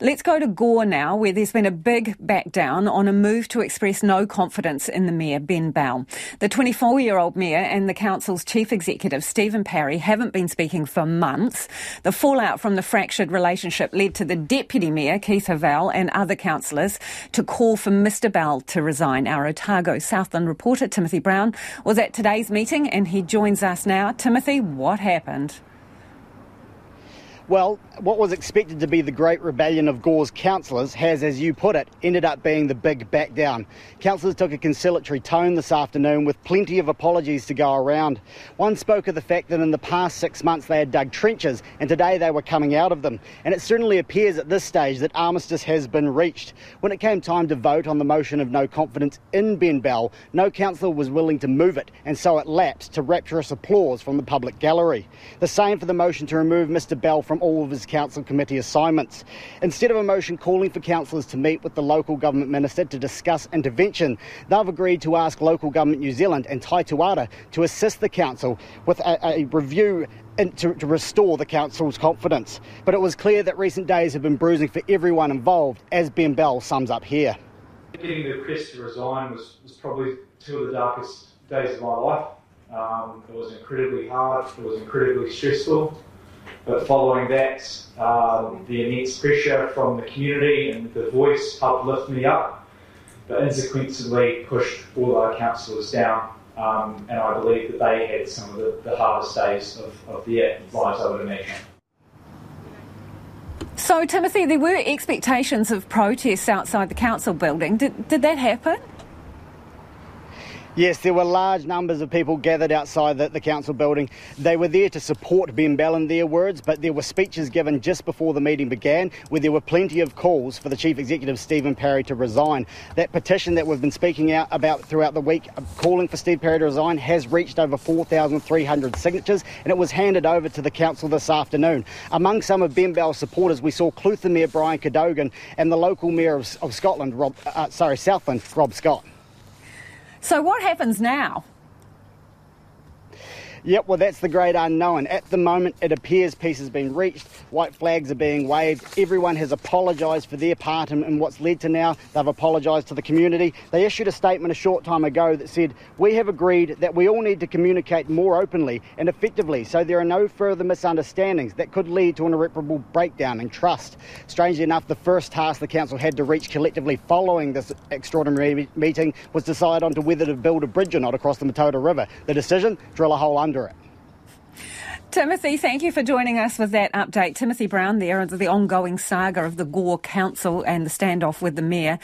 Let's go to Gore now, where there's been a big back down on a move to express no confidence in the Mayor, Ben Bell. The 24 year old Mayor and the Council's Chief Executive, Stephen Parry, haven't been speaking for months. The fallout from the fractured relationship led to the Deputy Mayor, Keith Hovell, and other councillors to call for Mr Bell to resign. Our Otago Southland reporter, Timothy Brown, was at today's meeting and he joins us now. Timothy, what happened? Well, what was expected to be the great rebellion of Gore's councillors has, as you put it, ended up being the big back down. Councillors took a conciliatory tone this afternoon with plenty of apologies to go around. One spoke of the fact that in the past six months they had dug trenches and today they were coming out of them. And it certainly appears at this stage that armistice has been reached. When it came time to vote on the motion of no confidence in Ben Bell, no councillor was willing to move it, and so it lapsed to rapturous applause from the public gallery. The same for the motion to remove Mr Bell from all of his council committee assignments. Instead of a motion calling for councillors to meet with the local government minister to discuss intervention, they've agreed to ask Local Government New Zealand and Taituarā to assist the council with a, a review to, to, restore the council's confidence. But it was clear that recent days have been bruising for everyone involved, as Ben Bell sums up here. Getting the request to resign was, was probably two of the darkest days of my life. Um, it was incredibly hard, it was incredibly stressful. But following that, um, the immense pressure from the community and the voice helped lift me up, but insequentially pushed all our councillors down. Um, and I believe that they had some of the, the hardest days of, of their lives, I would imagine. So, Timothy, there were expectations of protests outside the council building. Did, did that happen? Yes, there were large numbers of people gathered outside the, the, council building. They were there to support Ben Bell in their words, but there were speeches given just before the meeting began where there were plenty of calls for the Chief Executive, Stephen Parry, to resign. That petition that we've been speaking out about throughout the week, uh, calling for Steve Parry to resign, has reached over 4,300 signatures and it was handed over to the council this afternoon. Among some of Ben Bell's supporters, we saw Clutha Mayor Brian Cadogan and the local Mayor of, of Scotland, Rob, uh, sorry, Southland, Rob Scott. So, what happens now? Yep, well, that's the great unknown. At the moment, it appears peace has been reached. White flags are being waved. Everyone has apologised for their part in, in what's led to now. They've apologised to the community. They issued a statement a short time ago that said, We have agreed that we all need to communicate more openly and effectively so there are no further misunderstandings that could lead to an irreparable breakdown in trust. Strangely enough, the first task the council had to reach collectively following this extraordinary meeting was decide on to whether to build a bridge or not across the Mataura River. The decision? Drill a hole under it. Timothy, thank you for joining us with that update. Timothy Brown there the ongoing saga of the Gore Council and the standoff with the Mayor.